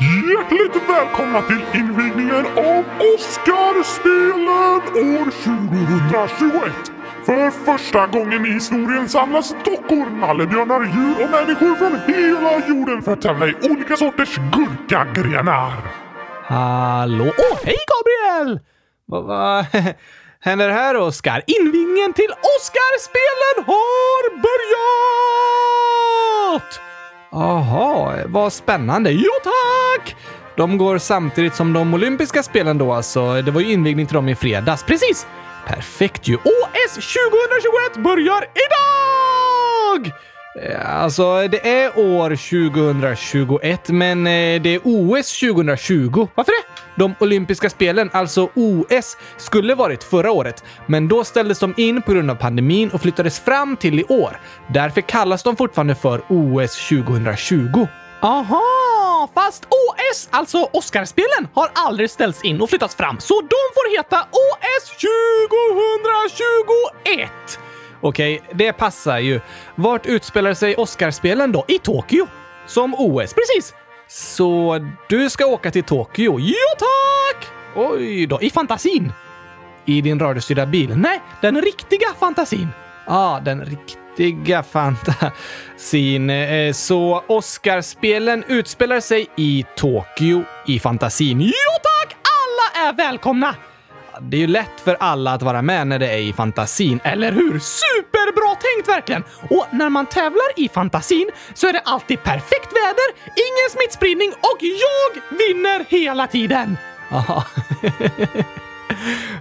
Hjärtligt välkomna till invigningen av Oscarspelen år 2021! För första gången i historien samlas dockor, nallebjörnar, djur och människor från hela jorden för att tävla i olika sorters gurkagrenar. Hallå? Åh, hej Gabriel! Vad va, händer här Oscar? Invigningen till Oscarspelen har börjat! Jaha, vad spännande. Jo tack! De går samtidigt som de olympiska spelen då alltså. Det var ju invigning till dem i fredags. Precis! Perfekt ju. OS 2021 börjar idag! Eh, alltså, det är år 2021, men eh, det är OS 2020. Varför det? De olympiska spelen, alltså OS, skulle varit förra året, men då ställdes de in på grund av pandemin och flyttades fram till i år. Därför kallas de fortfarande för OS 2020. Aha! Fast OS, alltså Oscarspelen, har aldrig ställts in och flyttats fram, så de får heta OS 2021! Okej, det passar ju. Vart utspelar sig Oscarspelen då? I Tokyo. Som OS, precis. Så du ska åka till Tokyo? Ja, tack! Oj då, i fantasin? I din radiostyrda bil? Nej, den riktiga fantasin. Ja, ah, den riktiga fantasin. Eh, så Oscarspelen utspelar sig i Tokyo i fantasin. Ja, tack! Alla är välkomna! Det är ju lätt för alla att vara med när det är i fantasin, eller hur? Superbra tänkt verkligen! Och när man tävlar i fantasin så är det alltid perfekt väder, ingen smittspridning och jag vinner hela tiden! Aha.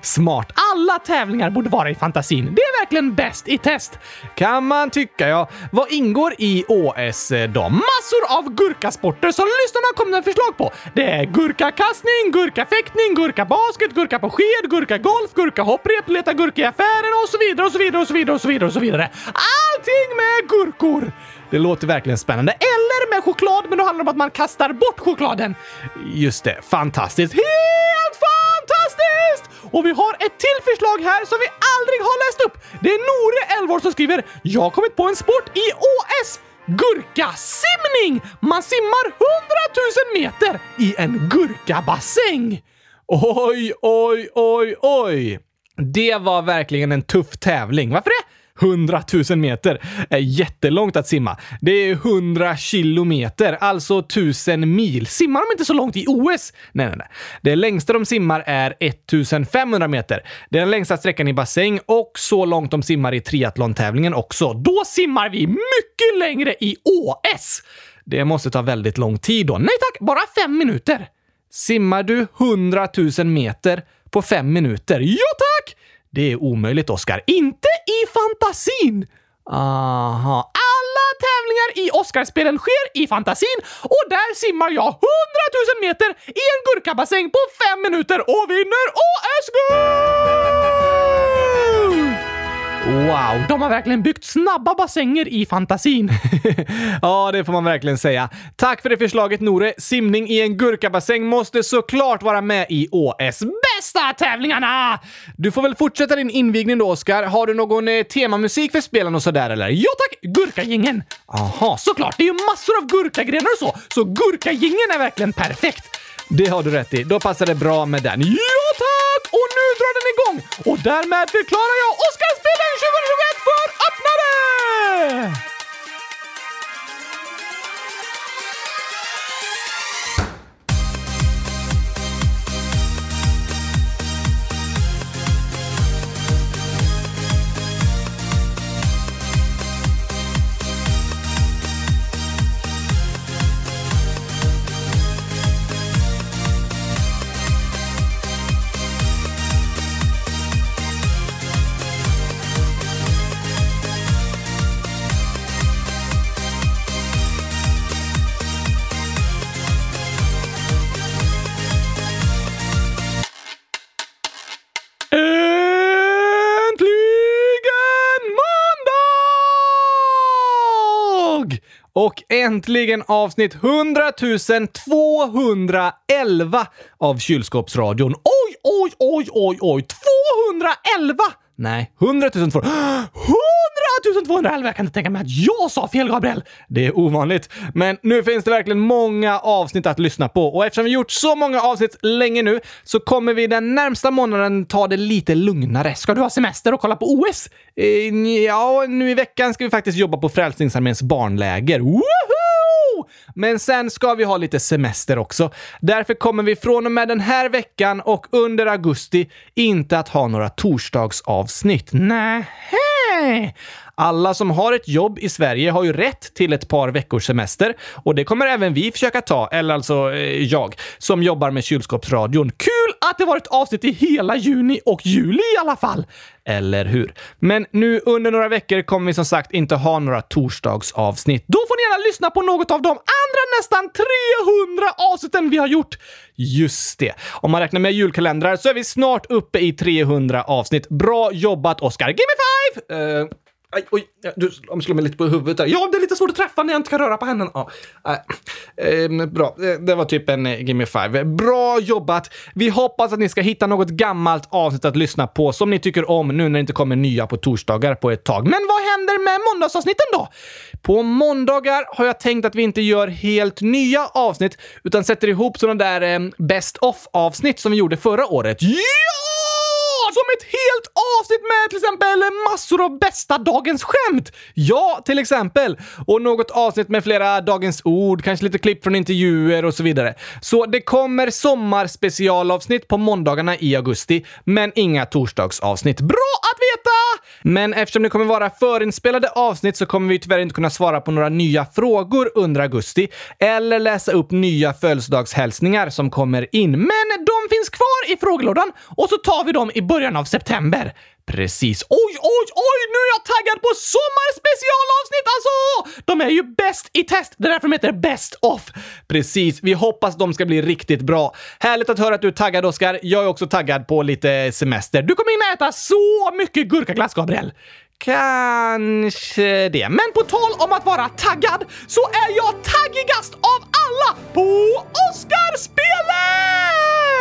Smart. Alla tävlingar borde vara i fantasin. Det är verkligen bäst i test. Kan man tycka, ja. Vad ingår i OS eh, då? Massor av gurkasporter som lyssnarna kommer med förslag på. Det är gurkakastning, gurkafäktning, gurkabasket, gurka på sked, gurkagolf, gurkahopprep, leta gurka i affären och så vidare och så vidare och så vidare och så vidare och så vidare. Allting med gurkor! Det låter verkligen spännande. Eller med choklad, men då handlar det om att man kastar bort chokladen. Just det, fantastiskt. Helt fantastiskt! Och vi har ett till förslag här som vi aldrig har läst upp. Det är Nore, 11 år, som skriver “Jag har kommit på en sport i OS! Gurkasimning! Man simmar 100 000 meter i en gurkabassäng!” Oj, oj, oj, oj! Det var verkligen en tuff tävling. Varför det? 100 000 meter är jättelångt att simma. Det är 100 kilometer, alltså 1000 mil. Simmar de inte så långt i OS? Nej, nej, nej. Det längsta de simmar är 1500 meter. Det är den längsta sträckan i bassäng och så långt de simmar i triathlon-tävlingen också. Då simmar vi mycket längre i OS! Det måste ta väldigt lång tid då. Nej tack, bara fem minuter. Simmar du 100 000 meter på fem minuter? Ja tack! Det är omöjligt, Oscar. Inte i fantasin! Aha. Alla tävlingar i Oscarspelen sker i fantasin och där simmar jag 100 000 meter i en gurkabassäng på fem minuter och vinner OS-guld! Wow, de har verkligen byggt snabba bassänger i fantasin. ja, det får man verkligen säga. Tack för det förslaget Nore. Simning i en gurkabassäng måste såklart vara med i OS bästa tävlingarna! Du får väl fortsätta din invigning då, Oskar. Har du någon eh, temamusik för spelen och sådär eller? Ja tack! Gurkagingen! Aha, såklart! Det är ju massor av gurkagrenar och så, så gurkagingen är verkligen perfekt. Det har du rätt i. Då passar det bra med den. Ja tack! Och nu drar den igång! Och därmed förklarar jag Oscarsspelen 2021 för Öppnare! Och äntligen avsnitt 100 211 av Kylskåpsradion. Oj, oj, oj, oj, oj! 211! Nej, 100 200. 4211! Jag kan inte tänka mig att jag sa fel, Gabriel. Det är ovanligt. Men nu finns det verkligen många avsnitt att lyssna på och eftersom vi gjort så många avsnitt länge nu så kommer vi den närmsta månaden ta det lite lugnare. Ska du ha semester och kolla på OS? Eh, ja, nu i veckan ska vi faktiskt jobba på Frälsningsarméns barnläger. Woho! Men sen ska vi ha lite semester också. Därför kommer vi från och med den här veckan och under augusti inte att ha några torsdagsavsnitt. Nej. Alla som har ett jobb i Sverige har ju rätt till ett par veckors semester och det kommer även vi försöka ta, eller alltså eh, jag, som jobbar med kylskåpsradion. Kul att det var ett avsnitt i hela juni och juli i alla fall! Eller hur? Men nu under några veckor kommer vi som sagt inte ha några torsdagsavsnitt. Då får ni gärna lyssna på något av de andra nästan 300 avsnitten vi har gjort. Just det. Om man räknar med julkalendrar så är vi snart uppe i 300 avsnitt. Bra jobbat, Oscar! Give me five! Uh... Aj, oj, du slår mig lite på huvudet där. Ja, det är lite svårt att träffa när jag inte kan röra på händerna. Ja. Äh, bra, det var typ en eh, Gimme Five. Bra jobbat! Vi hoppas att ni ska hitta något gammalt avsnitt att lyssna på som ni tycker om nu när det inte kommer nya på torsdagar på ett tag. Men vad händer med måndagsavsnitten då? På måndagar har jag tänkt att vi inte gör helt nya avsnitt utan sätter ihop sådana där eh, Best of-avsnitt som vi gjorde förra året. Ja! Som ett helt avsnitt med till exempel massor av bästa dagens skämt! Ja, till exempel. Och något avsnitt med flera dagens ord, kanske lite klipp från intervjuer och så vidare. Så det kommer sommarspecialavsnitt på måndagarna i augusti, men inga torsdagsavsnitt. Bra att veta! Men eftersom det kommer vara förinspelade avsnitt så kommer vi tyvärr inte kunna svara på några nya frågor under augusti eller läsa upp nya födelsedagshälsningar som kommer in. Men de finns kvar i frågelådan och så tar vi dem i början av september. Precis. Oj, oj, oj! Nu är jag taggad på sommarspecialavsnitt alltså! De är ju bäst i test. Det är därför de heter Best of. Precis. Vi hoppas de ska bli riktigt bra. Härligt att höra att du är taggad, Oskar. Jag är också taggad på lite semester. Du kommer hinna äta så mycket gurkaglass, Gabriel. Kanske det. Men på tal om att vara taggad så är jag taggigast av alla på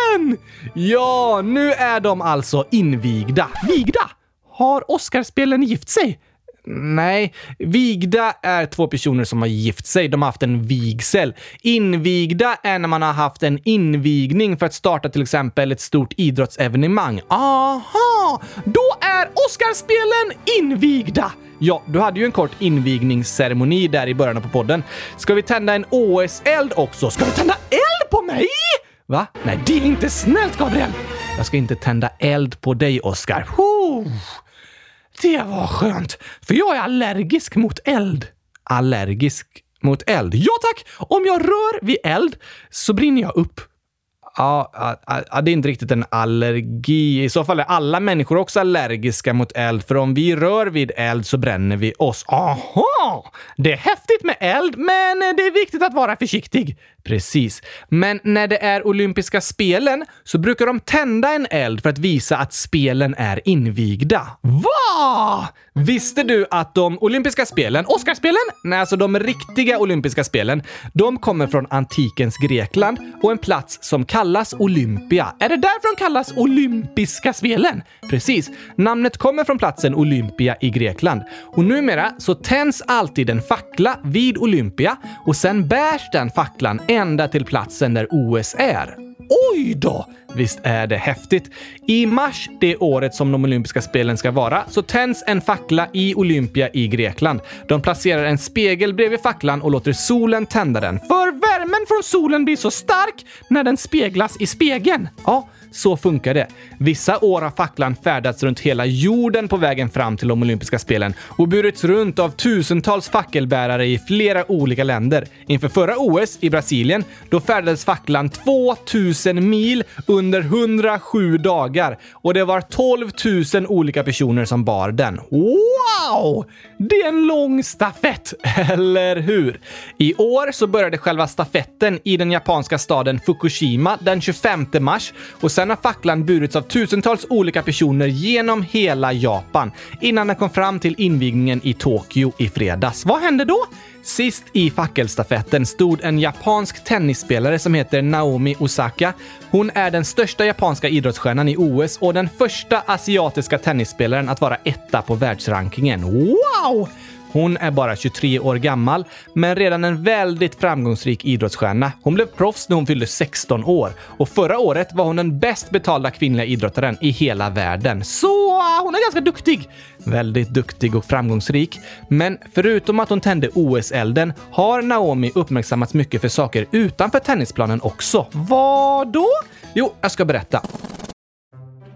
Oscarspelen! Ja, nu är de alltså invigda. Vigda? Har Oscarspelen gift sig? Nej, vigda är två personer som har gift sig. De har haft en vigsel. Invigda är när man har haft en invigning för att starta till exempel ett stort idrottsevenemang. Aha! Då är Oscarspelen invigda! Ja, du hade ju en kort invigningsceremoni där i början på podden. Ska vi tända en OS-eld också? Ska vi tända eld på mig? Va? Nej, det är inte snällt, Gabriel! Jag ska inte tända eld på dig, Oscar. Det var skönt, för jag är allergisk mot eld. Allergisk mot eld? Ja tack! Om jag rör vid eld så brinner jag upp. Ja, ja, ja, det är inte riktigt en allergi. I så fall är alla människor också allergiska mot eld, för om vi rör vid eld så bränner vi oss. Aha! Det är häftigt med eld, men det är viktigt att vara försiktig. Precis. Men när det är olympiska spelen så brukar de tända en eld för att visa att spelen är invigda. Va? Visste du att de olympiska spelen, Oscarspelen? Nej, alltså de riktiga olympiska spelen, de kommer från antikens Grekland och en plats som kallas Olympia. Är det därför de kallas olympiska spelen? Precis. Namnet kommer från platsen Olympia i Grekland. Och numera så tänds alltid en fackla vid Olympia och sen bärs den facklan ända till platsen där OS är. Oj då! Visst är det häftigt? I mars det året som de olympiska spelen ska vara så tänds en fackla i Olympia i Grekland. De placerar en spegel bredvid facklan och låter solen tända den. För värmen från solen blir så stark när den speglas i spegeln. Ja, så funkar det. Vissa år har facklan färdats runt hela jorden på vägen fram till de olympiska spelen och burits runt av tusentals fackelbärare i flera olika länder. Inför förra OS i Brasilien, då färdades facklan 2000 mil under 107 dagar och det var 12 000 olika personer som bar den. Wow! Det är en lång stafett, eller hur? I år så började själva stafetten i den japanska staden Fukushima den 25 mars och sen har facklan burits av tusentals olika personer genom hela Japan innan den kom fram till invigningen i Tokyo i fredags. Vad hände då? Sist i fackelstafetten stod en japansk tennisspelare som heter Naomi Osaka. Hon är den största japanska idrottsstjärnan i OS och den första asiatiska tennisspelaren att vara etta på världsrankingen. Wow! Hon är bara 23 år gammal, men redan en väldigt framgångsrik idrottsstjärna. Hon blev proffs när hon fyllde 16 år och förra året var hon den bäst betalda kvinnliga idrottaren i hela världen. Så hon är ganska duktig! Väldigt duktig och framgångsrik. Men förutom att hon tände OS-elden har Naomi uppmärksammats mycket för saker utanför tennisplanen också. Vad då? Jo, jag ska berätta.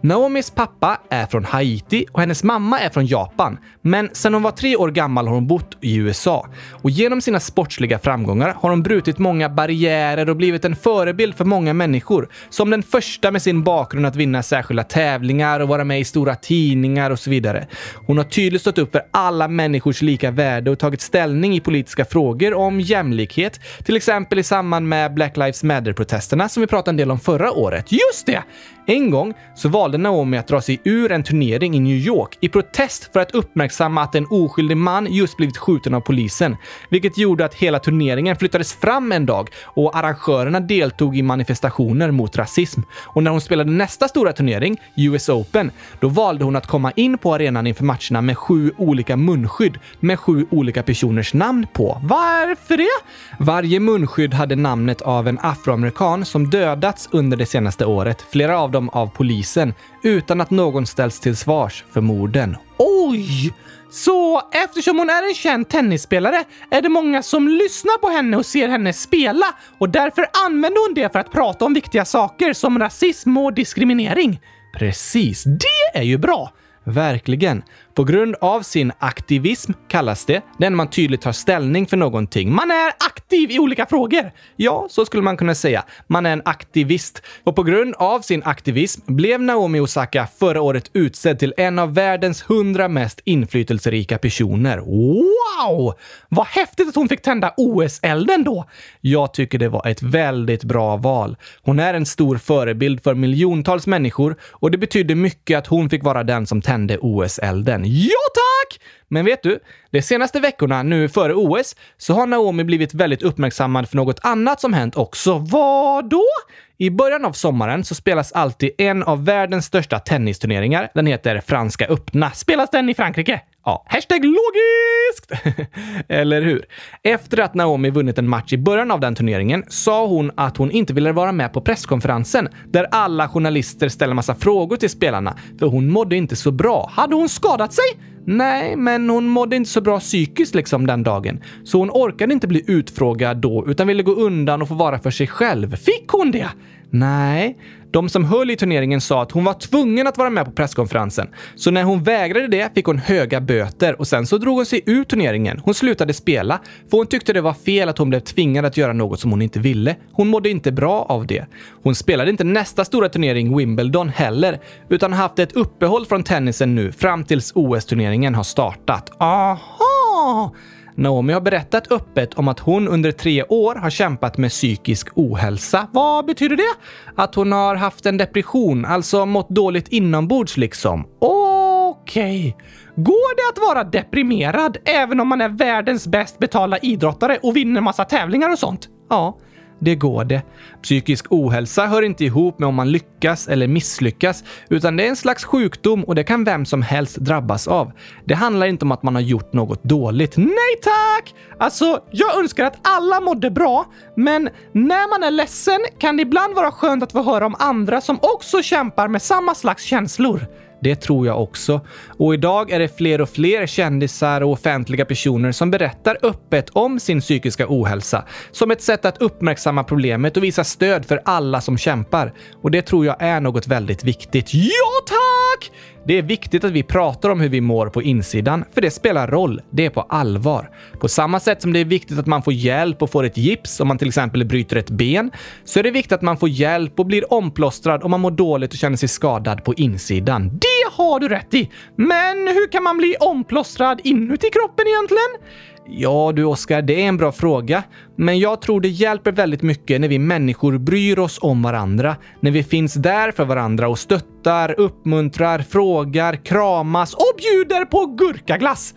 Naomis pappa är från Haiti och hennes mamma är från Japan. Men sedan hon var tre år gammal har hon bott i USA. Och genom sina sportsliga framgångar har hon brutit många barriärer och blivit en förebild för många människor. Som den första med sin bakgrund att vinna särskilda tävlingar och vara med i stora tidningar och så vidare. Hon har tydligt stått upp för alla människors lika värde och tagit ställning i politiska frågor om jämlikhet. Till exempel i samband med Black Lives Matter-protesterna som vi pratade en del om förra året. Just det! En gång så valde Naomi att dra sig ur en turnering i New York i protest för att uppmärksamma att en oskyldig man just blivit skjuten av polisen, vilket gjorde att hela turneringen flyttades fram en dag och arrangörerna deltog i manifestationer mot rasism. Och när hon spelade nästa stora turnering, US Open, då valde hon att komma in på arenan inför matcherna med sju olika munskydd med sju olika personers namn på. Varför det? Varje munskydd hade namnet av en afroamerikan som dödats under det senaste året. Flera av dem av polisen utan att någon ställs till svars för morden. Oj! Så eftersom hon är en känd tennisspelare är det många som lyssnar på henne och ser henne spela och därför använder hon det för att prata om viktiga saker som rasism och diskriminering. Precis, det är ju bra! Verkligen. På grund av sin aktivism kallas det, när man tydligt tar ställning för någonting. Man är aktiv i olika frågor. Ja, så skulle man kunna säga. Man är en aktivist. Och på grund av sin aktivism blev Naomi Osaka förra året utsedd till en av världens hundra mest inflytelserika personer. Wow! Vad häftigt att hon fick tända OS-elden då! Jag tycker det var ett väldigt bra val. Hon är en stor förebild för miljontals människor och det betydde mycket att hon fick vara den som tände OS-elden. Ja tack! Men vet du, de senaste veckorna nu före OS så har Naomi blivit väldigt uppmärksammad för något annat som hänt också. Vad då? I början av sommaren så spelas alltid en av världens största tennisturneringar. Den heter Franska öppna. Spelas den i Frankrike? Ja, hashtag logiskt! Eller hur? Efter att Naomi vunnit en match i början av den turneringen sa hon att hon inte ville vara med på presskonferensen där alla journalister ställer massa frågor till spelarna, för hon mådde inte så bra. Hade hon skadat sig? Nej, men hon mådde inte så bra psykiskt liksom den dagen. Så hon orkade inte bli utfrågad då, utan ville gå undan och få vara för sig själv. Fick hon det? Nej, de som höll i turneringen sa att hon var tvungen att vara med på presskonferensen. Så när hon vägrade det fick hon höga böter och sen så drog hon sig ur turneringen. Hon slutade spela för hon tyckte det var fel att hon blev tvingad att göra något som hon inte ville. Hon mådde inte bra av det. Hon spelade inte nästa stora turnering, Wimbledon, heller, utan har haft ett uppehåll från tennisen nu fram tills OS-turneringen har startat. Aha! Naomi har berättat öppet om att hon under tre år har kämpat med psykisk ohälsa. Vad betyder det? Att hon har haft en depression, alltså mått dåligt inombords liksom. Okej. Okay. Går det att vara deprimerad även om man är världens bäst betalda idrottare och vinner massa tävlingar och sånt? Ja, det går det. Psykisk ohälsa hör inte ihop med om man lyckas eller misslyckas, utan det är en slags sjukdom och det kan vem som helst drabbas av. Det handlar inte om att man har gjort något dåligt. Nej tack! Alltså, jag önskar att alla mådde bra, men när man är ledsen kan det ibland vara skönt att få höra om andra som också kämpar med samma slags känslor. Det tror jag också. Och idag är det fler och fler kändisar och offentliga personer som berättar öppet om sin psykiska ohälsa som ett sätt att uppmärksamma problemet och visa stöd för alla som kämpar. Och det tror jag är något väldigt viktigt. Ja, tack! Det är viktigt att vi pratar om hur vi mår på insidan, för det spelar roll. Det är på allvar. På samma sätt som det är viktigt att man får hjälp och får ett gips om man till exempel bryter ett ben, så är det viktigt att man får hjälp och blir omplåstrad om man mår dåligt och känner sig skadad på insidan. Det har du rätt i! Men hur kan man bli omplåstrad inuti kroppen egentligen? Ja du Oskar, det är en bra fråga. Men jag tror det hjälper väldigt mycket när vi människor bryr oss om varandra. När vi finns där för varandra och stöttar, uppmuntrar, frågar, kramas och bjuder på gurkaglass.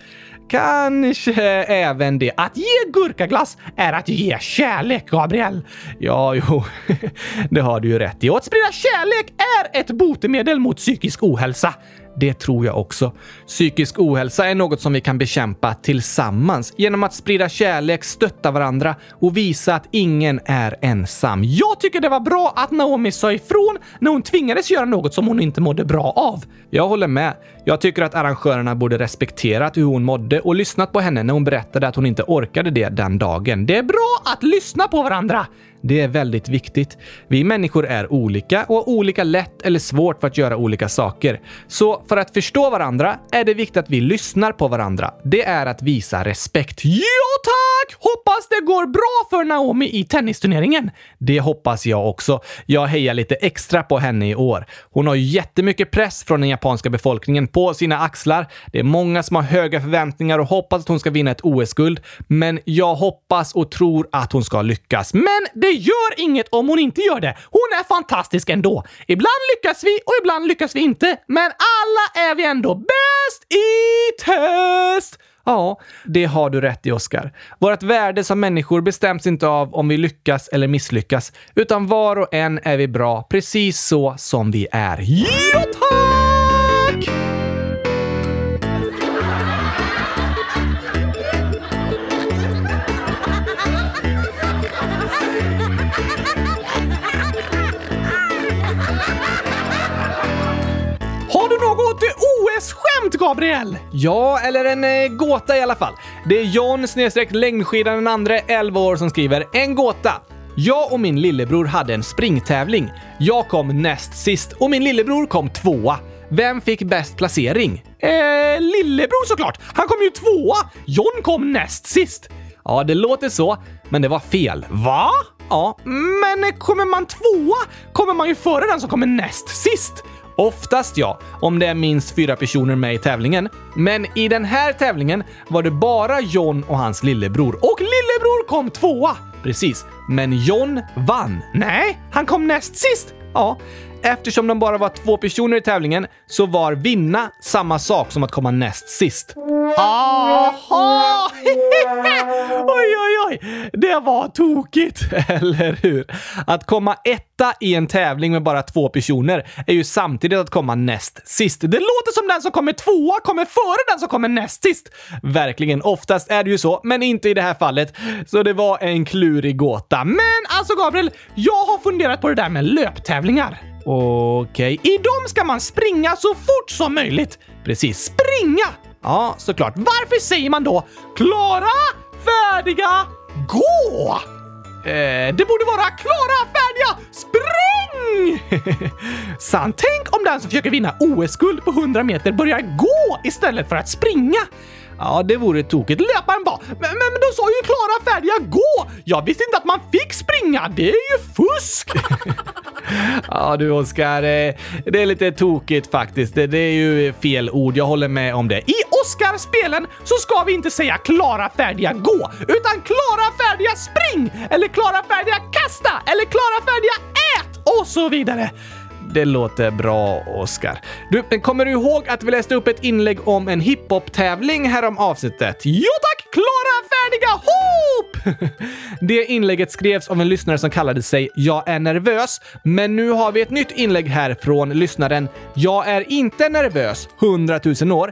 Kanske även det. Att ge gurkaglass är att ge kärlek, Gabriel. Ja, jo, det har du ju rätt i. Och att sprida kärlek är ett botemedel mot psykisk ohälsa. Det tror jag också. Psykisk ohälsa är något som vi kan bekämpa tillsammans genom att sprida kärlek, stötta varandra och visa att ingen är ensam. Jag tycker det var bra att Naomi sa ifrån när hon tvingades göra något som hon inte mådde bra av. Jag håller med. Jag tycker att arrangörerna borde respekterat hur hon mådde och lyssnat på henne när hon berättade att hon inte orkade det den dagen. Det är bra att lyssna på varandra! Det är väldigt viktigt. Vi människor är olika och har olika lätt eller svårt för att göra olika saker. Så för att förstå varandra är det viktigt att vi lyssnar på varandra. Det är att visa respekt. Ja, tack! Hoppas det går bra för Naomi i tennisturneringen. Det hoppas jag också. Jag hejar lite extra på henne i år. Hon har ju jättemycket press från den japanska befolkningen på sina axlar. Det är många som har höga förväntningar och hoppas att hon ska vinna ett OS-guld. Men jag hoppas och tror att hon ska lyckas. Men det det gör inget om hon inte gör det. Hon är fantastisk ändå. Ibland lyckas vi och ibland lyckas vi inte. Men alla är vi ändå bäst i test! Ja, det har du rätt i, Oskar. Vårt värde som människor bestäms inte av om vi lyckas eller misslyckas, utan var och en är vi bra precis så som vi är. Jo, tack! Skämt, Gabriel? Ja, eller en eh, gåta i alla fall. Det är John snedstreck längdskidan den andra 11 år som skriver en gåta. Jag och min lillebror hade en springtävling. Jag kom näst sist och min lillebror kom tvåa. Vem fick bäst placering? Eh, lillebror såklart! Han kom ju tvåa! John kom näst sist. Ja, det låter så, men det var fel. Va? Ja, men kommer man tvåa kommer man ju före den som kommer näst sist. Oftast ja, om det är minst fyra personer med i tävlingen. Men i den här tävlingen var det bara John och hans lillebror. Och lillebror kom tvåa! Precis. Men John vann. Nej, han kom näst sist. Ja, eftersom de bara var två personer i tävlingen så var vinna samma sak som att komma näst sist. Aha! oj, oj, oj! Det var tokigt, eller hur? Att komma etta i en tävling med bara två personer är ju samtidigt att komma näst sist. Det låter som den som kommer tvåa kommer före den som kommer näst sist. Verkligen, oftast är det ju så, men inte i det här fallet. Så det var en klurig gåta. Men alltså Gabriel, jag har funderat på det där med löptävlingar. Okej, i dem ska man springa så fort som möjligt. Precis, springa! Ja, såklart. Varför säger man då klara, färdiga, gå? Eh, det borde vara klara, färdiga, spring! Sant. Tänk om den som försöker vinna OS-guld på 100 meter börjar gå istället för att springa. Ja, det vore tokigt. Löparen bara men, men, men de sa ju klara, färdiga, gå! Jag visste inte att man fick springa. Det är ju fusk! ja du Oskar, eh, det är lite tokigt faktiskt. Det, det är ju fel ord. Jag håller med om det. I Oscarspelen så ska vi inte säga klara, färdiga, gå, utan klara, färdiga, spring! Eller klara, färdiga, kasta! Eller klara, färdiga, ät! Och så vidare. Det låter bra, Oskar. Du, kommer du ihåg att vi läste upp ett inlägg om en hiphop-tävling härom avsnittet? Jo tack! Klara, färdiga, hopp! Det inlägget skrevs av en lyssnare som kallade sig “Jag är nervös”, men nu har vi ett nytt inlägg här från lyssnaren “Jag är inte nervös” 100 000 år.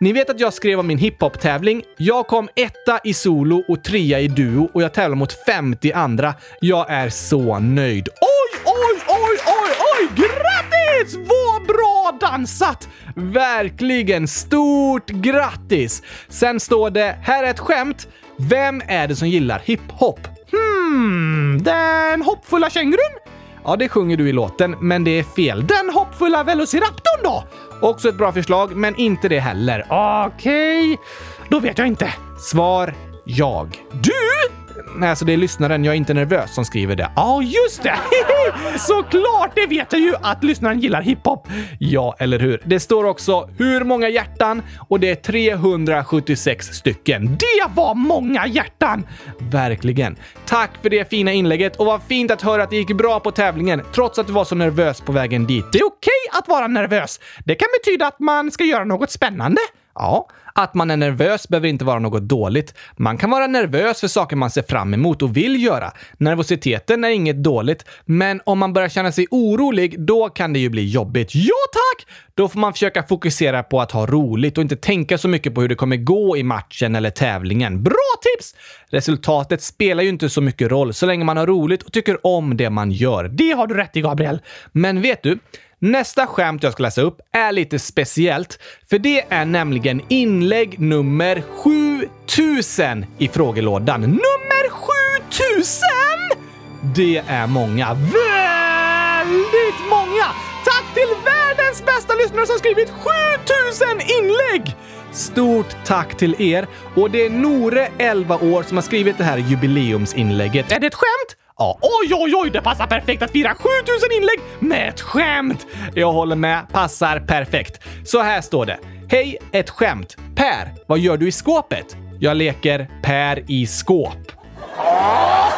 Ni vet att jag skrev om min hiphop-tävling. Jag kom etta i solo och trea i duo och jag tävlar mot 50 andra. Jag är så nöjd. Oj, oj, oj, oj, oj! Grattis! Vad bra dansat! Verkligen stort grattis! Sen står det, här är ett skämt. Vem är det som gillar hiphop? Hmm, den hoppfulla kängurun? Ja, det sjunger du i låten, men det är fel. Den hoppfulla velociraptorn då? Också ett bra förslag, men inte det heller. Okej, okay. då vet jag inte. Svar jag. Du? Nej, alltså det är lyssnaren, jag är inte nervös, som skriver det. Ja, just det! Såklart! Det vet jag ju att lyssnaren gillar hiphop. Ja, eller hur? Det står också hur många hjärtan och det är 376 stycken. Det var många hjärtan! Verkligen. Tack för det fina inlägget och vad fint att höra att det gick bra på tävlingen trots att du var så nervös på vägen dit. Det är okej okay att vara nervös. Det kan betyda att man ska göra något spännande. Ja, att man är nervös behöver inte vara något dåligt. Man kan vara nervös för saker man ser fram emot och vill göra. Nervositeten är inget dåligt, men om man börjar känna sig orolig, då kan det ju bli jobbigt. Ja tack! Då får man försöka fokusera på att ha roligt och inte tänka så mycket på hur det kommer gå i matchen eller tävlingen. Bra tips! Resultatet spelar ju inte så mycket roll så länge man har roligt och tycker om det man gör. Det har du rätt i, Gabriel. Men vet du? Nästa skämt jag ska läsa upp är lite speciellt, för det är nämligen inlägg nummer 7000 i frågelådan. Nummer 7000! Det är många. Väldigt många! Tack till världens bästa lyssnare som skrivit 7000 inlägg! Stort tack till er! Och det är Nore, 11 år, som har skrivit det här jubileumsinlägget. Är det ett skämt? Ja, oj, oj, oj, det passar perfekt att fira 7000 inlägg med ett skämt! Jag håller med, passar perfekt. Så här står det. Hej, ett skämt. Per, vad gör du i skåpet? Jag leker Per i skåp. aj,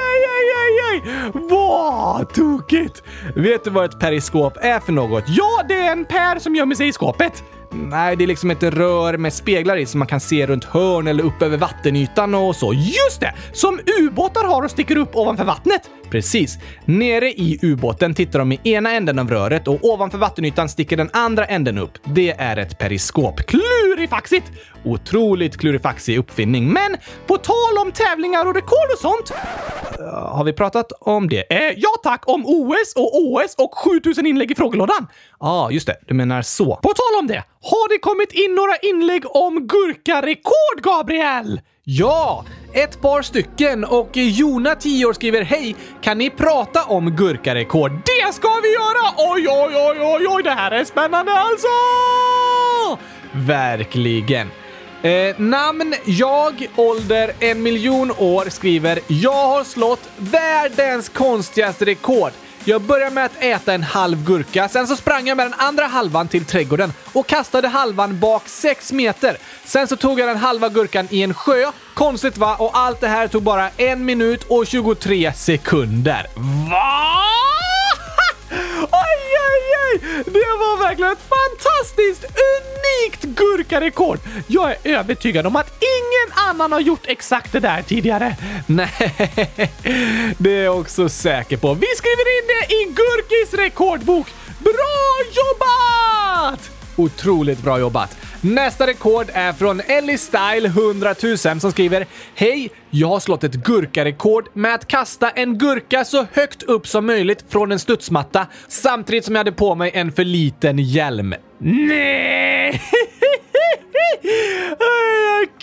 aj, aj, aj, aj! Vad tokigt! Vet du vad ett periskop är för något? Ja, det är en Per som gömmer sig i skåpet. Nej, det är liksom ett rör med speglar i som man kan se runt hörn eller upp över vattenytan och så. Just det! Som ubåtar har och sticker upp ovanför vattnet. Precis. Nere i ubåten tittar de i ena änden av röret och ovanför vattenytan sticker den andra änden upp. Det är ett periskop. Klurifaxigt! Otroligt klurifaxig uppfinning. Men på tal om tävlingar och rekord och sånt. Eh, har vi pratat om det? Eh, ja tack, om OS och OS och 7000 inlägg i frågelådan. Ja, ah, just det. Du menar så. På tal om det. Har det kommit in några inlägg om gurkarekord, Gabriel? Ja, ett par stycken och Jona, 10 år, skriver Hej! Kan ni prata om gurkarekord? Det ska vi göra! Oj, oj, oj, oj, oj, det här är spännande alltså! Verkligen. Eh, namn jag, ålder en miljon år skriver Jag har slått världens konstigaste rekord. Jag började med att äta en halv gurka, sen så sprang jag med den andra halvan till trädgården och kastade halvan bak 6 meter. Sen så tog jag den halva gurkan i en sjö. Konstigt va? Och allt det här tog bara en minut och 23 sekunder. Va? Oj, aj! Det var verkligen ett fantastiskt, unikt gurkarekord! Jag är övertygad om att ingen annan har gjort exakt det där tidigare. Nej, det är jag också säker på. Vi skriver in det i Gurkis rekordbok. Bra jobbat! Otroligt bra jobbat! Nästa rekord är från Ellie Style 100 000 som skriver Hej! Jag har slått ett gurkarekord med att kasta en gurka så högt upp som möjligt från en studsmatta samtidigt som jag hade på mig en för liten hjälm. Nej!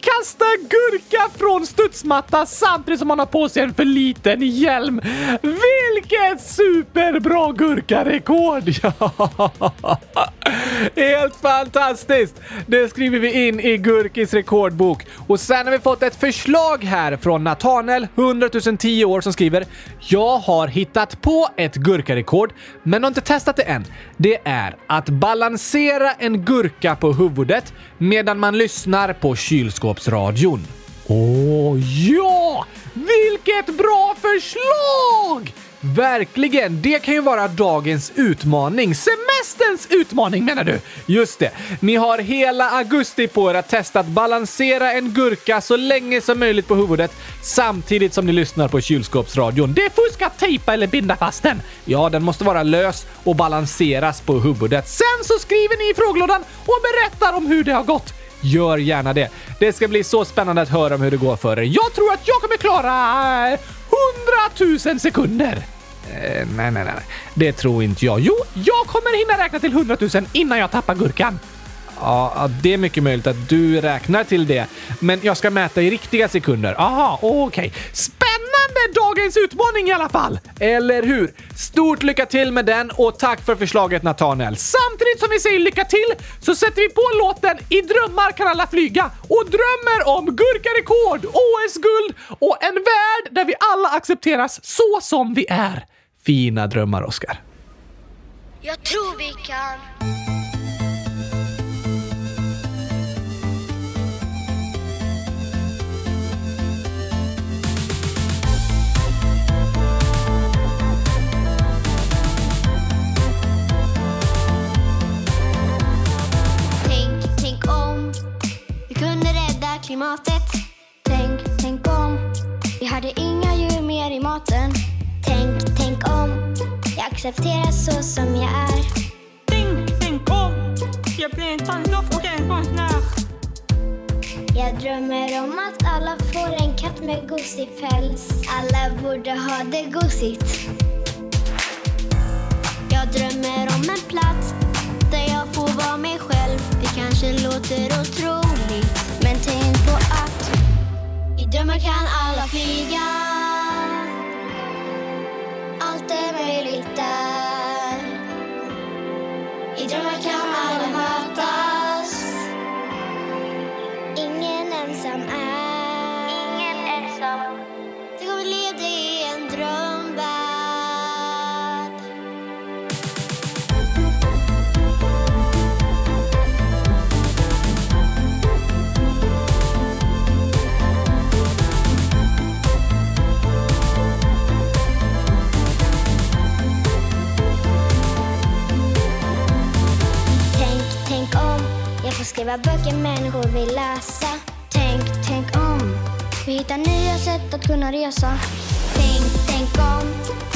Kasta gurka från studsmatta samtidigt som man har på sig en för liten hjälm. Vilket superbra gurkarekord! Ja. Helt fantastiskt! Det skriver vi in i Gurkis rekordbok. Och sen har vi fått ett förslag här från Natanel, 100 010 år, som skriver “Jag har hittat på ett gurkarekord, men har inte testat det än. Det är att balansera en gurka på huvudet medan man lyssnar på kylskåpsradion.” Åh, oh, ja! Vilket bra förslag! Verkligen! Det kan ju vara dagens utmaning. Semesterns utmaning menar du? Just det. Ni har hela augusti på er att testa att balansera en gurka så länge som möjligt på huvudet samtidigt som ni lyssnar på kylskåpsradion. Det är fusk att tejpa eller binda fast den. Ja, den måste vara lös och balanseras på huvudet. Sen så skriver ni i frågelådan och berättar om hur det har gått. Gör gärna det. Det ska bli så spännande att höra om hur det går för er. Jag tror att jag kommer klara 100 000 sekunder. Eh, nej, nej, nej. Det tror inte jag. Jo, jag kommer hinna räkna till 100 000 innan jag tappar gurkan. Ja, det är mycket möjligt att du räknar till det. Men jag ska mäta i riktiga sekunder. Aha, okej. Okay. Spännande med dagens utmaning i alla fall! Eller hur? Stort lycka till med den och tack för förslaget Nathaniel. Samtidigt som vi säger lycka till så sätter vi på låten I drömmar kan alla flyga och drömmer om gurkarekord, OS-guld och en värld där vi alla accepteras så som vi är. Fina drömmar, Oskar. Jag tror vi kan. Klimatet. Tänk, tänk om vi hade inga djur mer i maten. Tänk, tänk om jag accepteras så som jag är. Tänk, tänk om jag blir en tandlockare konstnär. Jag drömmer om att alla får en katt med gosig päls. Alla borde ha det gosigt. Jag drömmer om en plats där jag får vara mig själv. Det kanske låter otroligt, på att i drömmar kan alla flyga. Allt är möjligt där. I drömmar kan sätt att kunna resa. Tänk, tänk om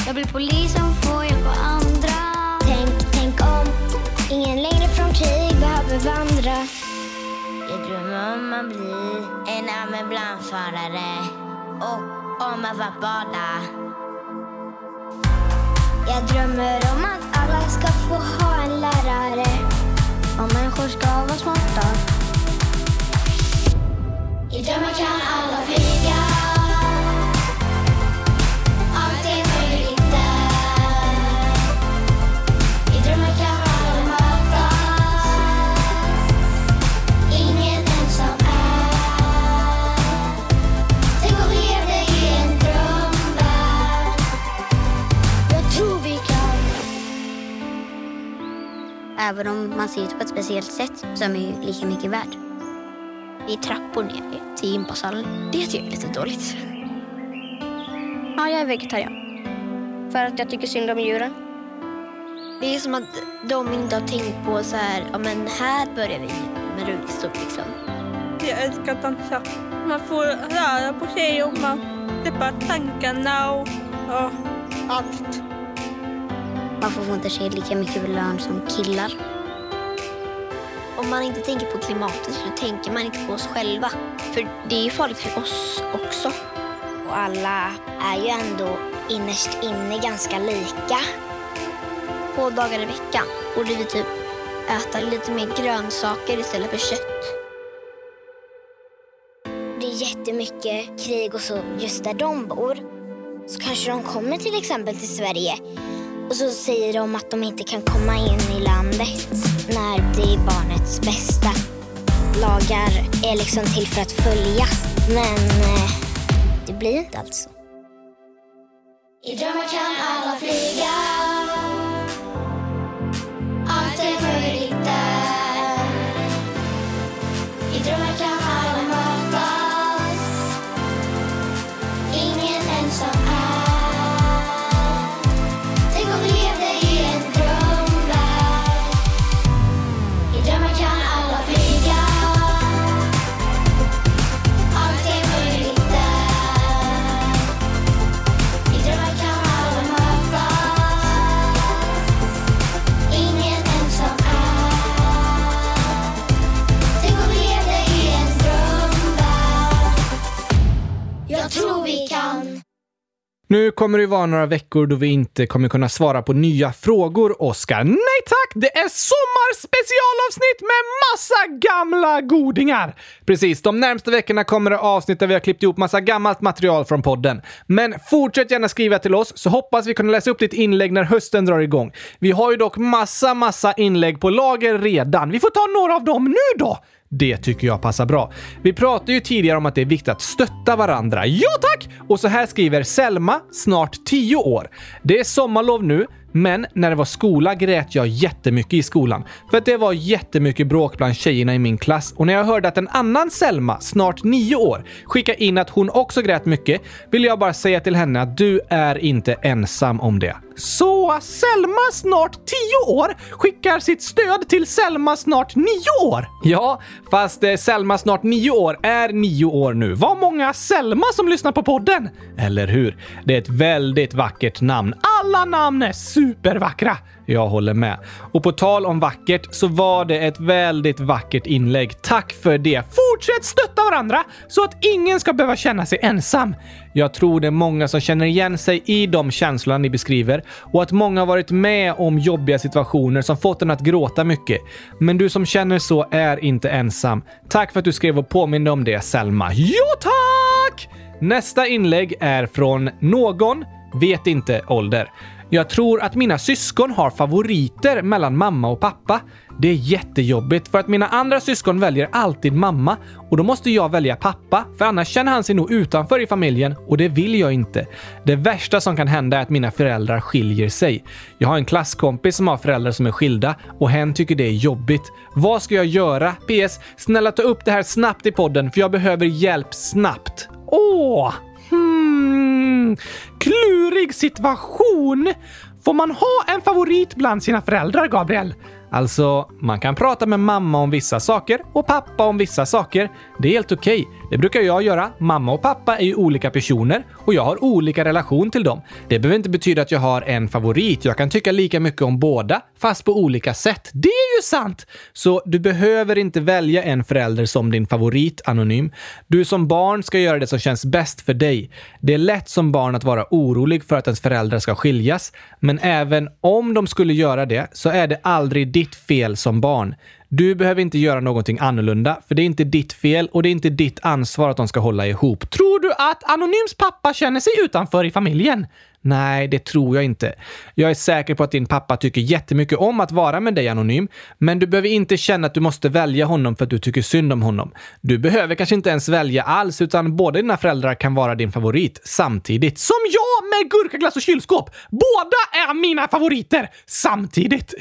jag blir polis som får hjälpa andra. Tänk, tänk om ingen längre från krig behöver vandra. Jag drömmer om att bli en ambulansförare och om att få bada. Jag drömmer om att alla ska få ha en lärare. Och människor ska vara smarta. I drömmar kan alla flyga. Även om man ser ut på ett speciellt sätt så är man ju lika mycket värd. Det är trappor ner till gympasalen. Det tycker jag är lite dåligt. Ja, jag är vegetarian. För att jag tycker synd om djuren. Det är som att de inte har tänkt på så här, ja men här börjar vi med rullstol liksom. Jag älskar att dansa. Man får röra på sig och man släpper tankarna och ja, allt. Man får inte sig lika mycket lön som killar. Om man inte tänker på klimatet så tänker man inte på oss själva. För det är ju farligt för oss också. Och alla är ju ändå innerst inne ganska lika. Två dagar i veckan borde vi typ äta lite mer grönsaker istället för kött. Det är jättemycket krig och så just där de bor. Så kanske de kommer till exempel till Sverige och så säger de att de inte kan komma in i landet när det är barnets bästa. Lagar är liksom till för att följas, men eh, det blir inte alls så. I drömmar kan alla flyga Allt är möjligt där I drömmar kan Nu kommer det vara några veckor då vi inte kommer kunna svara på nya frågor, Oskar. Nej tack! Det är sommarspecialavsnitt med massa gamla godingar! Precis, de närmsta veckorna kommer det avsnitt där vi har klippt ihop massa gammalt material från podden. Men fortsätt gärna skriva till oss så hoppas vi kunna läsa upp ditt inlägg när hösten drar igång. Vi har ju dock massa, massa inlägg på lager redan. Vi får ta några av dem nu då! Det tycker jag passar bra. Vi pratade ju tidigare om att det är viktigt att stötta varandra. Ja tack! Och så här skriver Selma, snart 10 år. Det är sommarlov nu, men när det var skola grät jag jättemycket i skolan. För att det var jättemycket bråk bland tjejerna i min klass och när jag hörde att en annan Selma, snart 9 år, skickade in att hon också grät mycket ville jag bara säga till henne att du är inte ensam om det. Så Selma, snart 10 år, skickar sitt stöd till Selma, snart 9 år? Ja, fast eh, Selma, snart 9 år, är 9 år nu. Vad många Selma som lyssnar på podden! Eller hur? Det är ett väldigt vackert namn. Alla namn är supervackra! Jag håller med. Och på tal om vackert så var det ett väldigt vackert inlägg. Tack för det! Fortsätt stötta varandra så att ingen ska behöva känna sig ensam. Jag tror det är många som känner igen sig i de känslorna ni beskriver och att många har varit med om jobbiga situationer som fått en att gråta mycket. Men du som känner så är inte ensam. Tack för att du skrev och påminde om det, Selma. Ja, tack! Nästa inlägg är från någon, vet inte ålder. Jag tror att mina syskon har favoriter mellan mamma och pappa. Det är jättejobbigt för att mina andra syskon väljer alltid mamma och då måste jag välja pappa för annars känner han sig nog utanför i familjen och det vill jag inte. Det värsta som kan hända är att mina föräldrar skiljer sig. Jag har en klasskompis som har föräldrar som är skilda och hen tycker det är jobbigt. Vad ska jag göra? PS. Snälla ta upp det här snabbt i podden för jag behöver hjälp snabbt. Åh! Hmm. Klurig situation. Får man ha en favorit bland sina föräldrar, Gabriel? Alltså, man kan prata med mamma om vissa saker och pappa om vissa saker. Det är helt okej. Okay. Det brukar jag göra. Mamma och pappa är ju olika personer och jag har olika relation till dem. Det behöver inte betyda att jag har en favorit. Jag kan tycka lika mycket om båda, fast på olika sätt. Det är ju sant! Så du behöver inte välja en förälder som din favorit, Anonym. Du som barn ska göra det som känns bäst för dig. Det är lätt som barn att vara orolig för att ens föräldrar ska skiljas, men även om de skulle göra det så är det aldrig ditt fel som barn. Du behöver inte göra någonting annorlunda, för det är inte ditt fel och det är inte ditt ansvar att de ska hålla ihop. Tror du att Anonyms pappa känner sig utanför i familjen? Nej, det tror jag inte. Jag är säker på att din pappa tycker jättemycket om att vara med dig anonym, men du behöver inte känna att du måste välja honom för att du tycker synd om honom. Du behöver kanske inte ens välja alls, utan båda dina föräldrar kan vara din favorit samtidigt. Som jag med gurkaglass och kylskåp! Båda är mina favoriter samtidigt!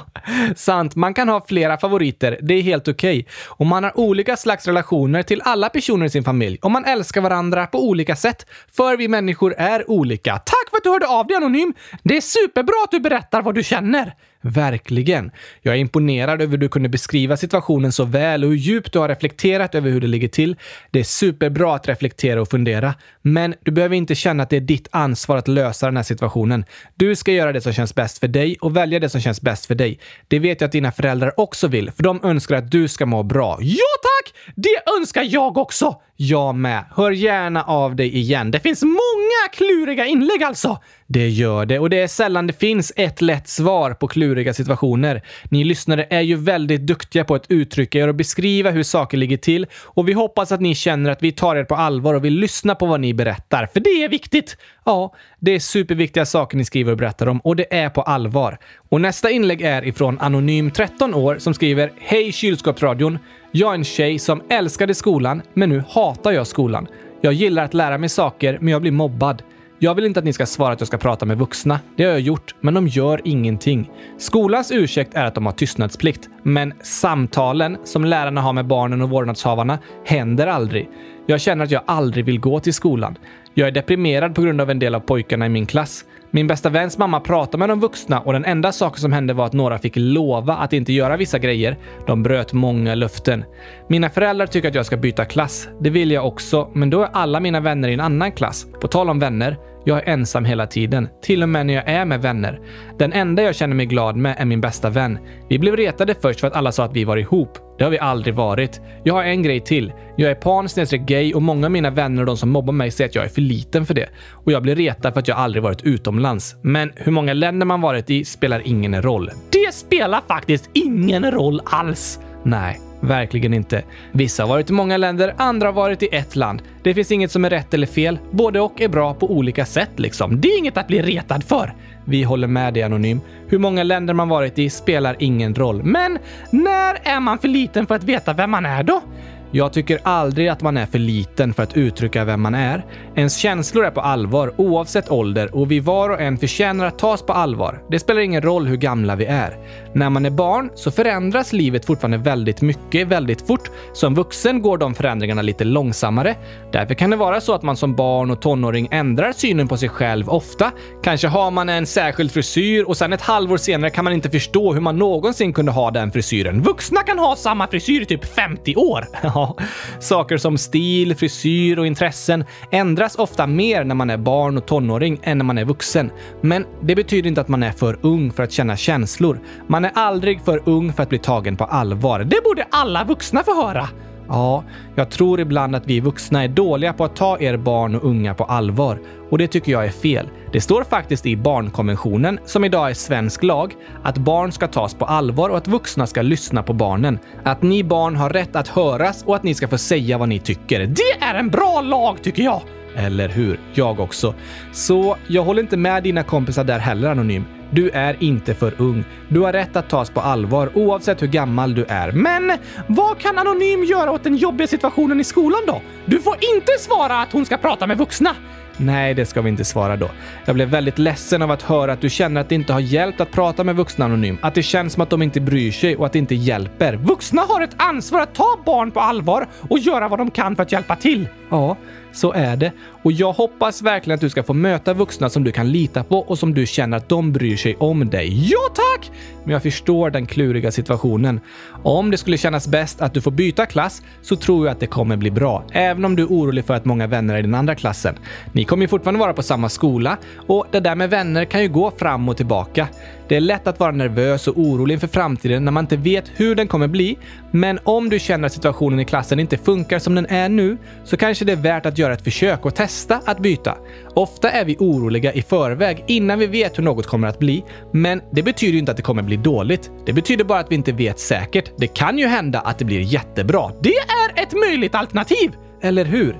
Sant, man kan ha flera favoriter. Det är helt okej. Okay. Och man har olika slags relationer till alla personer i sin familj och man älskar varandra på olika sätt. För vi människor är olika. Tack Tack för att du hörde av dig Anonym! Det är superbra att du berättar vad du känner. Verkligen. Jag är imponerad över hur du kunde beskriva situationen så väl och hur djupt du har reflekterat över hur det ligger till. Det är superbra att reflektera och fundera. Men du behöver inte känna att det är ditt ansvar att lösa den här situationen. Du ska göra det som känns bäst för dig och välja det som känns bäst för dig. Det vet jag att dina föräldrar också vill, för de önskar att du ska må bra. Ja tack! Det önskar jag också! Jag med. Hör gärna av dig igen. Det finns många kluriga inlägg alltså. Det gör det och det är sällan det finns ett lätt svar på kluriga situationer. Ni lyssnare är ju väldigt duktiga på att uttrycka er och beskriva hur saker ligger till och vi hoppas att ni känner att vi tar er på allvar och vill lyssna på vad ni berättar, för det är viktigt. Ja, det är superviktiga saker ni skriver och berättar om och det är på allvar. Och nästa inlägg är ifrån Anonym 13 år som skriver Hej kylskåpsradion! Jag är en tjej som älskade skolan, men nu hatar jag skolan. Jag gillar att lära mig saker, men jag blir mobbad. Jag vill inte att ni ska svara att jag ska prata med vuxna. Det har jag gjort, men de gör ingenting. Skolans ursäkt är att de har tystnadsplikt, men samtalen som lärarna har med barnen och vårdnadshavarna händer aldrig. Jag känner att jag aldrig vill gå till skolan. Jag är deprimerad på grund av en del av pojkarna i min klass. Min bästa väns mamma pratade med de vuxna och den enda saken som hände var att några fick lova att inte göra vissa grejer. De bröt många löften. Mina föräldrar tycker att jag ska byta klass. Det vill jag också, men då är alla mina vänner i en annan klass. På tal om vänner, jag är ensam hela tiden, till och med när jag är med vänner. Den enda jag känner mig glad med är min bästa vän. Vi blev retade först för att alla sa att vi var ihop. Det har vi aldrig varit. Jag har en grej till. Jag är pan gay och många av mina vänner och de som mobbar mig säger att jag är för liten för det. Och jag blir retad för att jag aldrig varit utomlands. Men hur många länder man varit i spelar ingen roll. Det spelar faktiskt ingen roll alls! Nej, Verkligen inte. Vissa har varit i många länder, andra har varit i ett land. Det finns inget som är rätt eller fel. Både och är bra på olika sätt liksom. Det är inget att bli retad för. Vi håller med dig Anonym. Hur många länder man varit i spelar ingen roll. Men när är man för liten för att veta vem man är då? Jag tycker aldrig att man är för liten för att uttrycka vem man är. Ens känslor är på allvar oavsett ålder och vi var och en förtjänar att tas på allvar. Det spelar ingen roll hur gamla vi är. När man är barn så förändras livet fortfarande väldigt mycket väldigt fort. Som vuxen går de förändringarna lite långsammare. Därför kan det vara så att man som barn och tonåring ändrar synen på sig själv ofta. Kanske har man en särskild frisyr och sen ett halvår senare kan man inte förstå hur man någonsin kunde ha den frisyren. Vuxna kan ha samma frisyr i typ 50 år. saker som stil, frisyr och intressen ändras ofta mer när man är barn och tonåring än när man är vuxen. Men det betyder inte att man är för ung för att känna känslor. Man är aldrig för ung för att bli tagen på allvar. Det borde alla vuxna få höra. Ja, jag tror ibland att vi vuxna är dåliga på att ta er barn och unga på allvar. Och det tycker jag är fel. Det står faktiskt i barnkonventionen, som idag är svensk lag, att barn ska tas på allvar och att vuxna ska lyssna på barnen. Att ni barn har rätt att höras och att ni ska få säga vad ni tycker. Det är en bra lag tycker jag! Eller hur? Jag också. Så jag håller inte med dina kompisar där heller, Anonym. Du är inte för ung. Du har rätt att tas på allvar oavsett hur gammal du är. Men vad kan Anonym göra åt den jobbiga situationen i skolan då? Du får inte svara att hon ska prata med vuxna. Nej, det ska vi inte svara då. Jag blev väldigt ledsen av att höra att du känner att det inte har hjälpt att prata med vuxna anonym. Att det känns som att de inte bryr sig och att det inte hjälper. Vuxna har ett ansvar att ta barn på allvar och göra vad de kan för att hjälpa till. Ja, så är det. Och jag hoppas verkligen att du ska få möta vuxna som du kan lita på och som du känner att de bryr sig om dig. Ja tack! Men jag förstår den kluriga situationen. Om det skulle kännas bäst att du får byta klass så tror jag att det kommer bli bra. Även om du är orolig för att många vänner är i den andra klassen. Ni kommer ju fortfarande vara på samma skola och det där med vänner kan ju gå fram och tillbaka. Det är lätt att vara nervös och orolig inför framtiden när man inte vet hur den kommer bli. Men om du känner att situationen i klassen inte funkar som den är nu så kanske det är värt att göra ett försök och testa att byta. Ofta är vi oroliga i förväg innan vi vet hur något kommer att bli. Men det betyder inte att det kommer bli dåligt. Det betyder bara att vi inte vet säkert. Det kan ju hända att det blir jättebra. Det är ett möjligt alternativ! Eller hur?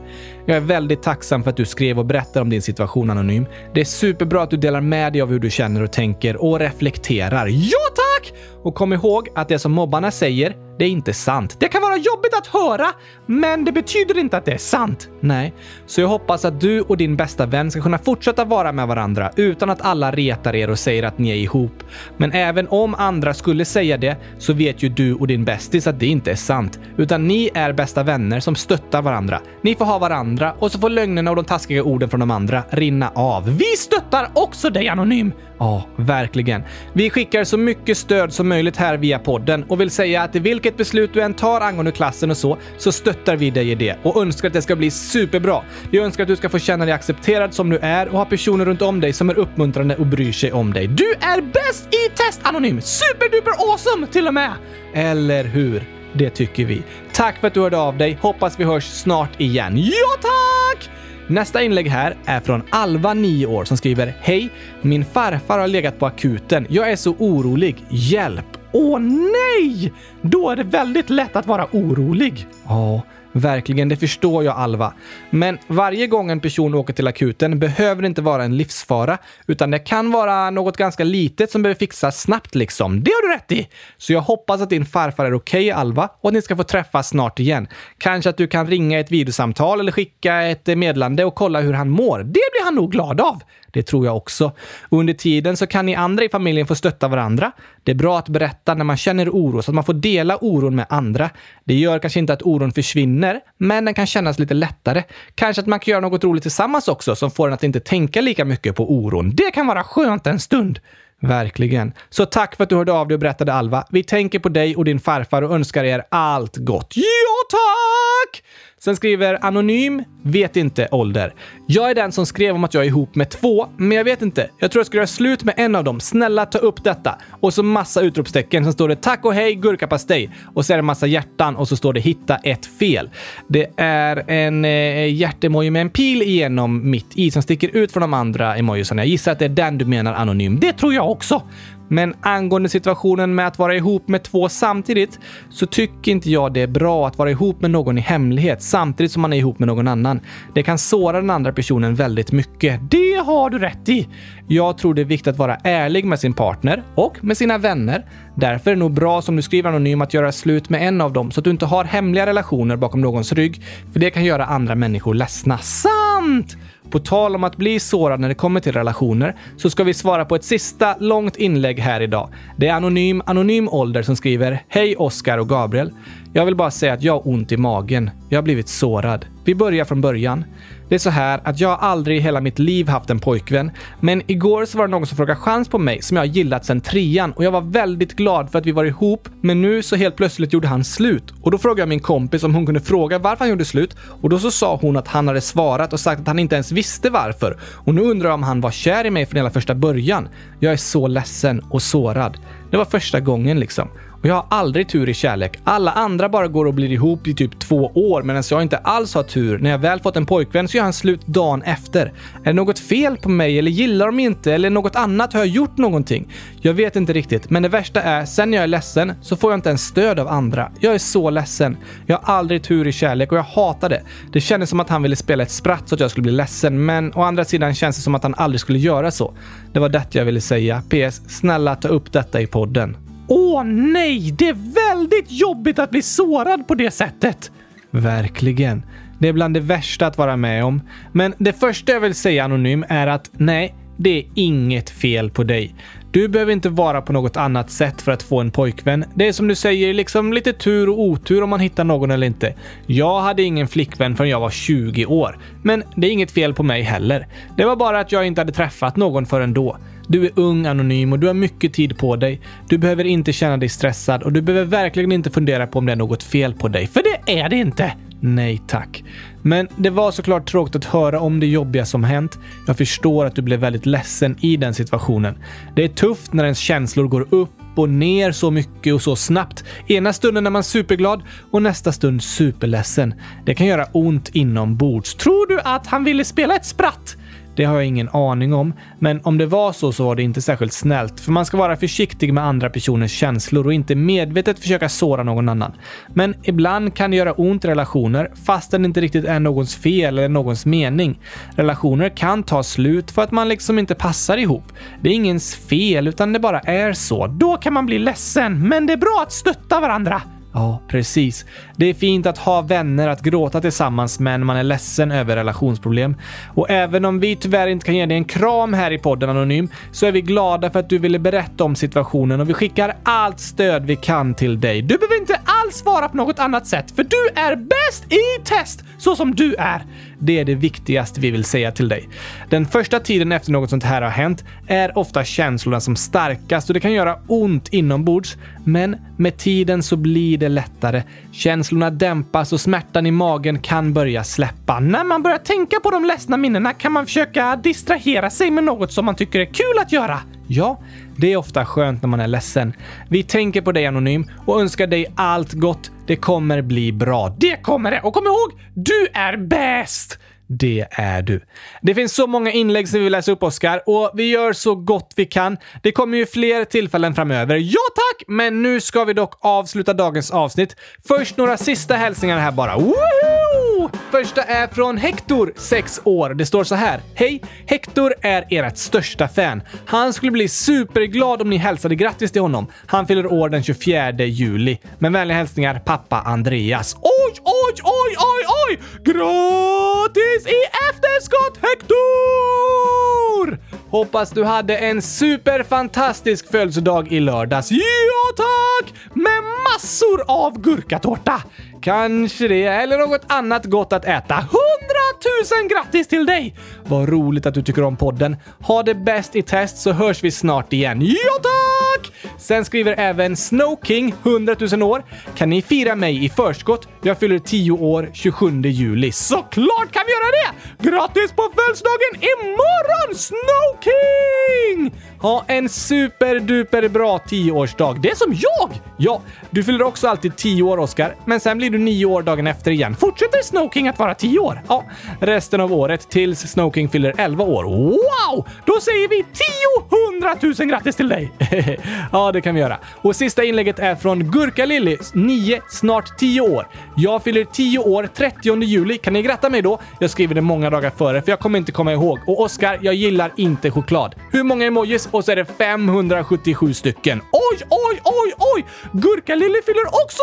Jag är väldigt tacksam för att du skrev och berättar om din situation anonym. Det är superbra att du delar med dig av hur du känner och tänker och reflekterar. Ja tack! Och kom ihåg att det som mobbarna säger, det är inte sant. Det kan vara jobbigt att höra, men det betyder inte att det är sant. Nej, så jag hoppas att du och din bästa vän ska kunna fortsätta vara med varandra utan att alla retar er och säger att ni är ihop. Men även om andra skulle säga det så vet ju du och din bästis att det inte är sant, utan ni är bästa vänner som stöttar varandra. Ni får ha varandra och så får lögnerna och de taskiga orden från de andra rinna av. Vi stöttar också dig Anonym! Ja, verkligen. Vi skickar så mycket stöd som möjligt här via podden och vill säga att vilket vilket beslut du än tar angående klassen och så, så stöttar vi dig i det och önskar att det ska bli superbra. Jag önskar att du ska få känna dig accepterad som du är och ha personer runt om dig som är uppmuntrande och bryr sig om dig. Du är bäst i test Anonym! Superduper awesome till och med! Eller hur? Det tycker vi. Tack för att du hörde av dig. Hoppas vi hörs snart igen. Ja, tack! Nästa inlägg här är från Alva, 9 år, som skriver Hej! Min farfar har legat på akuten. Jag är så orolig. Hjälp! Åh nej! Då är det väldigt lätt att vara orolig. Ja, Verkligen, det förstår jag Alva. Men varje gång en person åker till akuten behöver det inte vara en livsfara, utan det kan vara något ganska litet som behöver fixas snabbt liksom. Det har du rätt i! Så jag hoppas att din farfar är okej, okay, Alva, och att ni ska få träffas snart igen. Kanske att du kan ringa ett videosamtal eller skicka ett meddelande och kolla hur han mår. Det blir han nog glad av. Det tror jag också. Under tiden så kan ni andra i familjen få stötta varandra. Det är bra att berätta när man känner oro så att man får dela oron med andra. Det gör kanske inte att oron försvinner, men den kan kännas lite lättare. Kanske att man kan göra något roligt tillsammans också som får en att inte tänka lika mycket på oron. Det kan vara skönt en stund. Verkligen. Så tack för att du hörde av dig och berättade Alva. Vi tänker på dig och din farfar och önskar er allt gott. Ja, tack! Sen skriver Anonym, vet inte ålder. Jag är den som skrev om att jag är ihop med två, men jag vet inte. Jag tror jag ska göra slut med en av dem. Snälla ta upp detta. Och så massa utropstecken. Sen står det tack och hej gurkapastej. Och så är det massa hjärtan och så står det hitta ett fel. Det är en eh, hjärtemoji med en pil igenom mitt i som sticker ut från de andra emojisarna. Jag gissar att det är den du menar anonym. Det tror jag också. Men angående situationen med att vara ihop med två samtidigt så tycker inte jag det är bra att vara ihop med någon i hemlighet samtidigt som man är ihop med någon annan. Det kan såra den andra personen väldigt mycket. Det har du rätt i! Jag tror det är viktigt att vara ärlig med sin partner och med sina vänner. Därför är det nog bra som du skriver anonym att göra slut med en av dem så att du inte har hemliga relationer bakom någons rygg, för det kan göra andra människor ledsna. Sant! På tal om att bli sårad när det kommer till relationer så ska vi svara på ett sista långt inlägg här idag. Det är Anonym Anonym Ålder som skriver Hej Oskar och Gabriel. Jag vill bara säga att jag har ont i magen. Jag har blivit sårad. Vi börjar från början. Det är så här att jag aldrig i hela mitt liv haft en pojkvän, men igår så var det någon som frågade chans på mig som jag har gillat sedan trean och jag var väldigt glad för att vi var ihop, men nu så helt plötsligt gjorde han slut. Och då frågade jag min kompis om hon kunde fråga varför han gjorde slut och då så sa hon att han hade svarat och sagt att han inte ens visste varför. Och nu undrar jag om han var kär i mig från hela första början. Jag är så ledsen och sårad. Det var första gången liksom. Och jag har aldrig tur i kärlek. Alla andra bara går och blir ihop i typ två år medan jag inte alls har tur. När jag väl fått en pojkvän så gör han slut dagen efter. Är det något fel på mig eller gillar de inte eller något annat? Har jag gjort någonting? Jag vet inte riktigt, men det värsta är sen när jag är ledsen så får jag inte ens stöd av andra. Jag är så ledsen. Jag har aldrig tur i kärlek och jag hatar det. Det kändes som att han ville spela ett spratt så att jag skulle bli ledsen, men å andra sidan känns det som att han aldrig skulle göra så. Det var detta jag ville säga. PS. Snälla ta upp detta i podden. Åh nej, det är väldigt jobbigt att bli sårad på det sättet. Verkligen. Det är bland det värsta att vara med om. Men det första jag vill säga anonym är att nej, det är inget fel på dig. Du behöver inte vara på något annat sätt för att få en pojkvän. Det är som du säger, liksom lite tur och otur om man hittar någon eller inte. Jag hade ingen flickvän förrän jag var 20 år. Men det är inget fel på mig heller. Det var bara att jag inte hade träffat någon förrän då. Du är ung, anonym och du har mycket tid på dig. Du behöver inte känna dig stressad och du behöver verkligen inte fundera på om det är något fel på dig, för det är det inte! Nej tack. Men det var såklart tråkigt att höra om det jobbiga som hänt. Jag förstår att du blev väldigt ledsen i den situationen. Det är tufft när ens känslor går upp och ner så mycket och så snabbt. Ena stunden är man superglad och nästa stund superledsen. Det kan göra ont inombords. Tror du att han ville spela ett spratt? Det har jag ingen aning om, men om det var så så var det inte särskilt snällt, för man ska vara försiktig med andra personers känslor och inte medvetet försöka såra någon annan. Men ibland kan det göra ont i relationer, fastän det inte riktigt är någons fel eller någons mening. Relationer kan ta slut för att man liksom inte passar ihop. Det är ingens fel, utan det bara är så. Då kan man bli ledsen, men det är bra att stötta varandra. Ja, precis. Det är fint att ha vänner att gråta tillsammans med när man är ledsen över relationsproblem. Och även om vi tyvärr inte kan ge dig en kram här i podden Anonym, så är vi glada för att du ville berätta om situationen och vi skickar allt stöd vi kan till dig. Du behöver inte alls svara på något annat sätt, för du är bäst i test, så som du är. Det är det viktigaste vi vill säga till dig. Den första tiden efter något sånt här har hänt är ofta känslorna som starkast och det kan göra ont inombords. Men med tiden så blir det lättare. Känslorna dämpas och smärtan i magen kan börja släppa. När man börjar tänka på de ledsna minnena kan man försöka distrahera sig med något som man tycker är kul att göra. Ja, det är ofta skönt när man är ledsen. Vi tänker på dig Anonym och önskar dig allt gott. Det kommer bli bra. Det kommer det! Och kom ihåg, du är bäst! Det är du. Det finns så många inlägg som vi vill läsa upp, Oskar, och vi gör så gott vi kan. Det kommer ju fler tillfällen framöver. Ja tack! Men nu ska vi dock avsluta dagens avsnitt. Först några sista hälsningar här bara. Woohoo! Första är från Hector, 6 år. Det står så här. Hej! Hector är ert största fan. Han skulle bli superglad om ni hälsade grattis till honom. Han fyller år den 24 juli. Med vänliga hälsningar pappa Andreas. Oj, oj, oj, oj, oj! Grattis i efterskott Hector! Hoppas du hade en superfantastisk födelsedag i lördags. Ja tack! Med massor av gurkatårta! Kanske det, eller något annat gott att äta tusen grattis till dig! Vad roligt att du tycker om podden. Ha det bäst i test så hörs vi snart igen. Ja tack! Sen skriver även Snowking, 100 000 år. Kan ni fira mig i förskott? Jag fyller 10 år 27 juli. Såklart kan vi göra det! Grattis på födelsedagen imorgon Snowking! Ha en superduper bra tioårsdag. Det är som jag! Ja, du fyller också alltid tio år, Oscar, men sen blir du nio år dagen efter igen. Fortsätter Snowking att vara tio år? Ja, resten av året tills Snowking fyller 11 år. Wow! Då säger vi 10 000 grattis till dig! ja, det kan vi göra. Och sista inlägget är från Gurka Lilly, 9, snart 10 år. Jag fyller 10 år 30 juli. Kan ni gratta mig då? Jag skriver det många dagar före, för jag kommer inte komma ihåg. Och Oscar, jag gillar inte choklad. Hur många emojis? Och så är det 577 stycken. Oj, oj, oj, oj! Gurka Lilly fyller också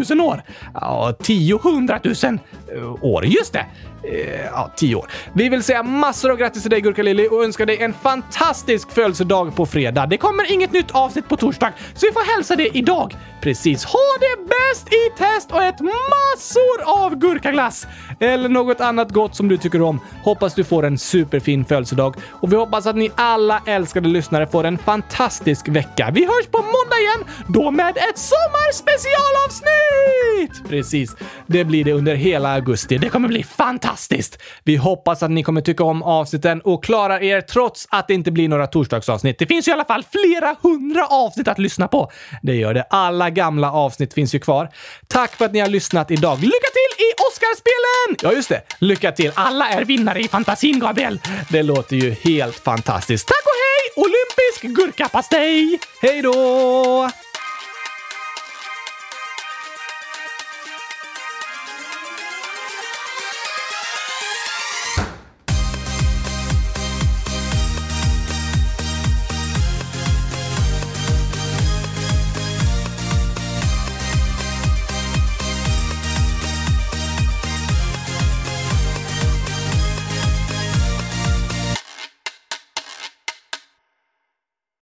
10 000 år. Ja, 10 000 eh, år. Just det. Eh, ja, 10 år. Vi vill säga massor av grattis till dig Gurka Lilly och önska dig en fantastisk födelsedag på fredag. Det kommer inget nytt avsnitt på torsdag, så vi får hälsa det idag. Precis. Ha det bäst i test och ät massor av gurkaglass! Eller något annat gott som du tycker om. Hoppas du får en superfin födelsedag och vi hoppas att ni alla alla älskade lyssnare får en fantastisk vecka. Vi hörs på måndag igen, då med ett sommarspecialavsnitt! Precis. Det blir det under hela augusti. Det kommer bli fantastiskt! Vi hoppas att ni kommer tycka om avsnitten och klarar er trots att det inte blir några torsdagsavsnitt. Det finns ju i alla fall flera hundra avsnitt att lyssna på. Det gör det. Alla gamla avsnitt finns ju kvar. Tack för att ni har lyssnat idag. Lycka till i Oscarspelen! Ja, just det. Lycka till. Alla är vinnare i fantasin, Gabriel. Det låter ju helt fantastiskt. Tack och hej! Olympisk gurkapastej! Hej då!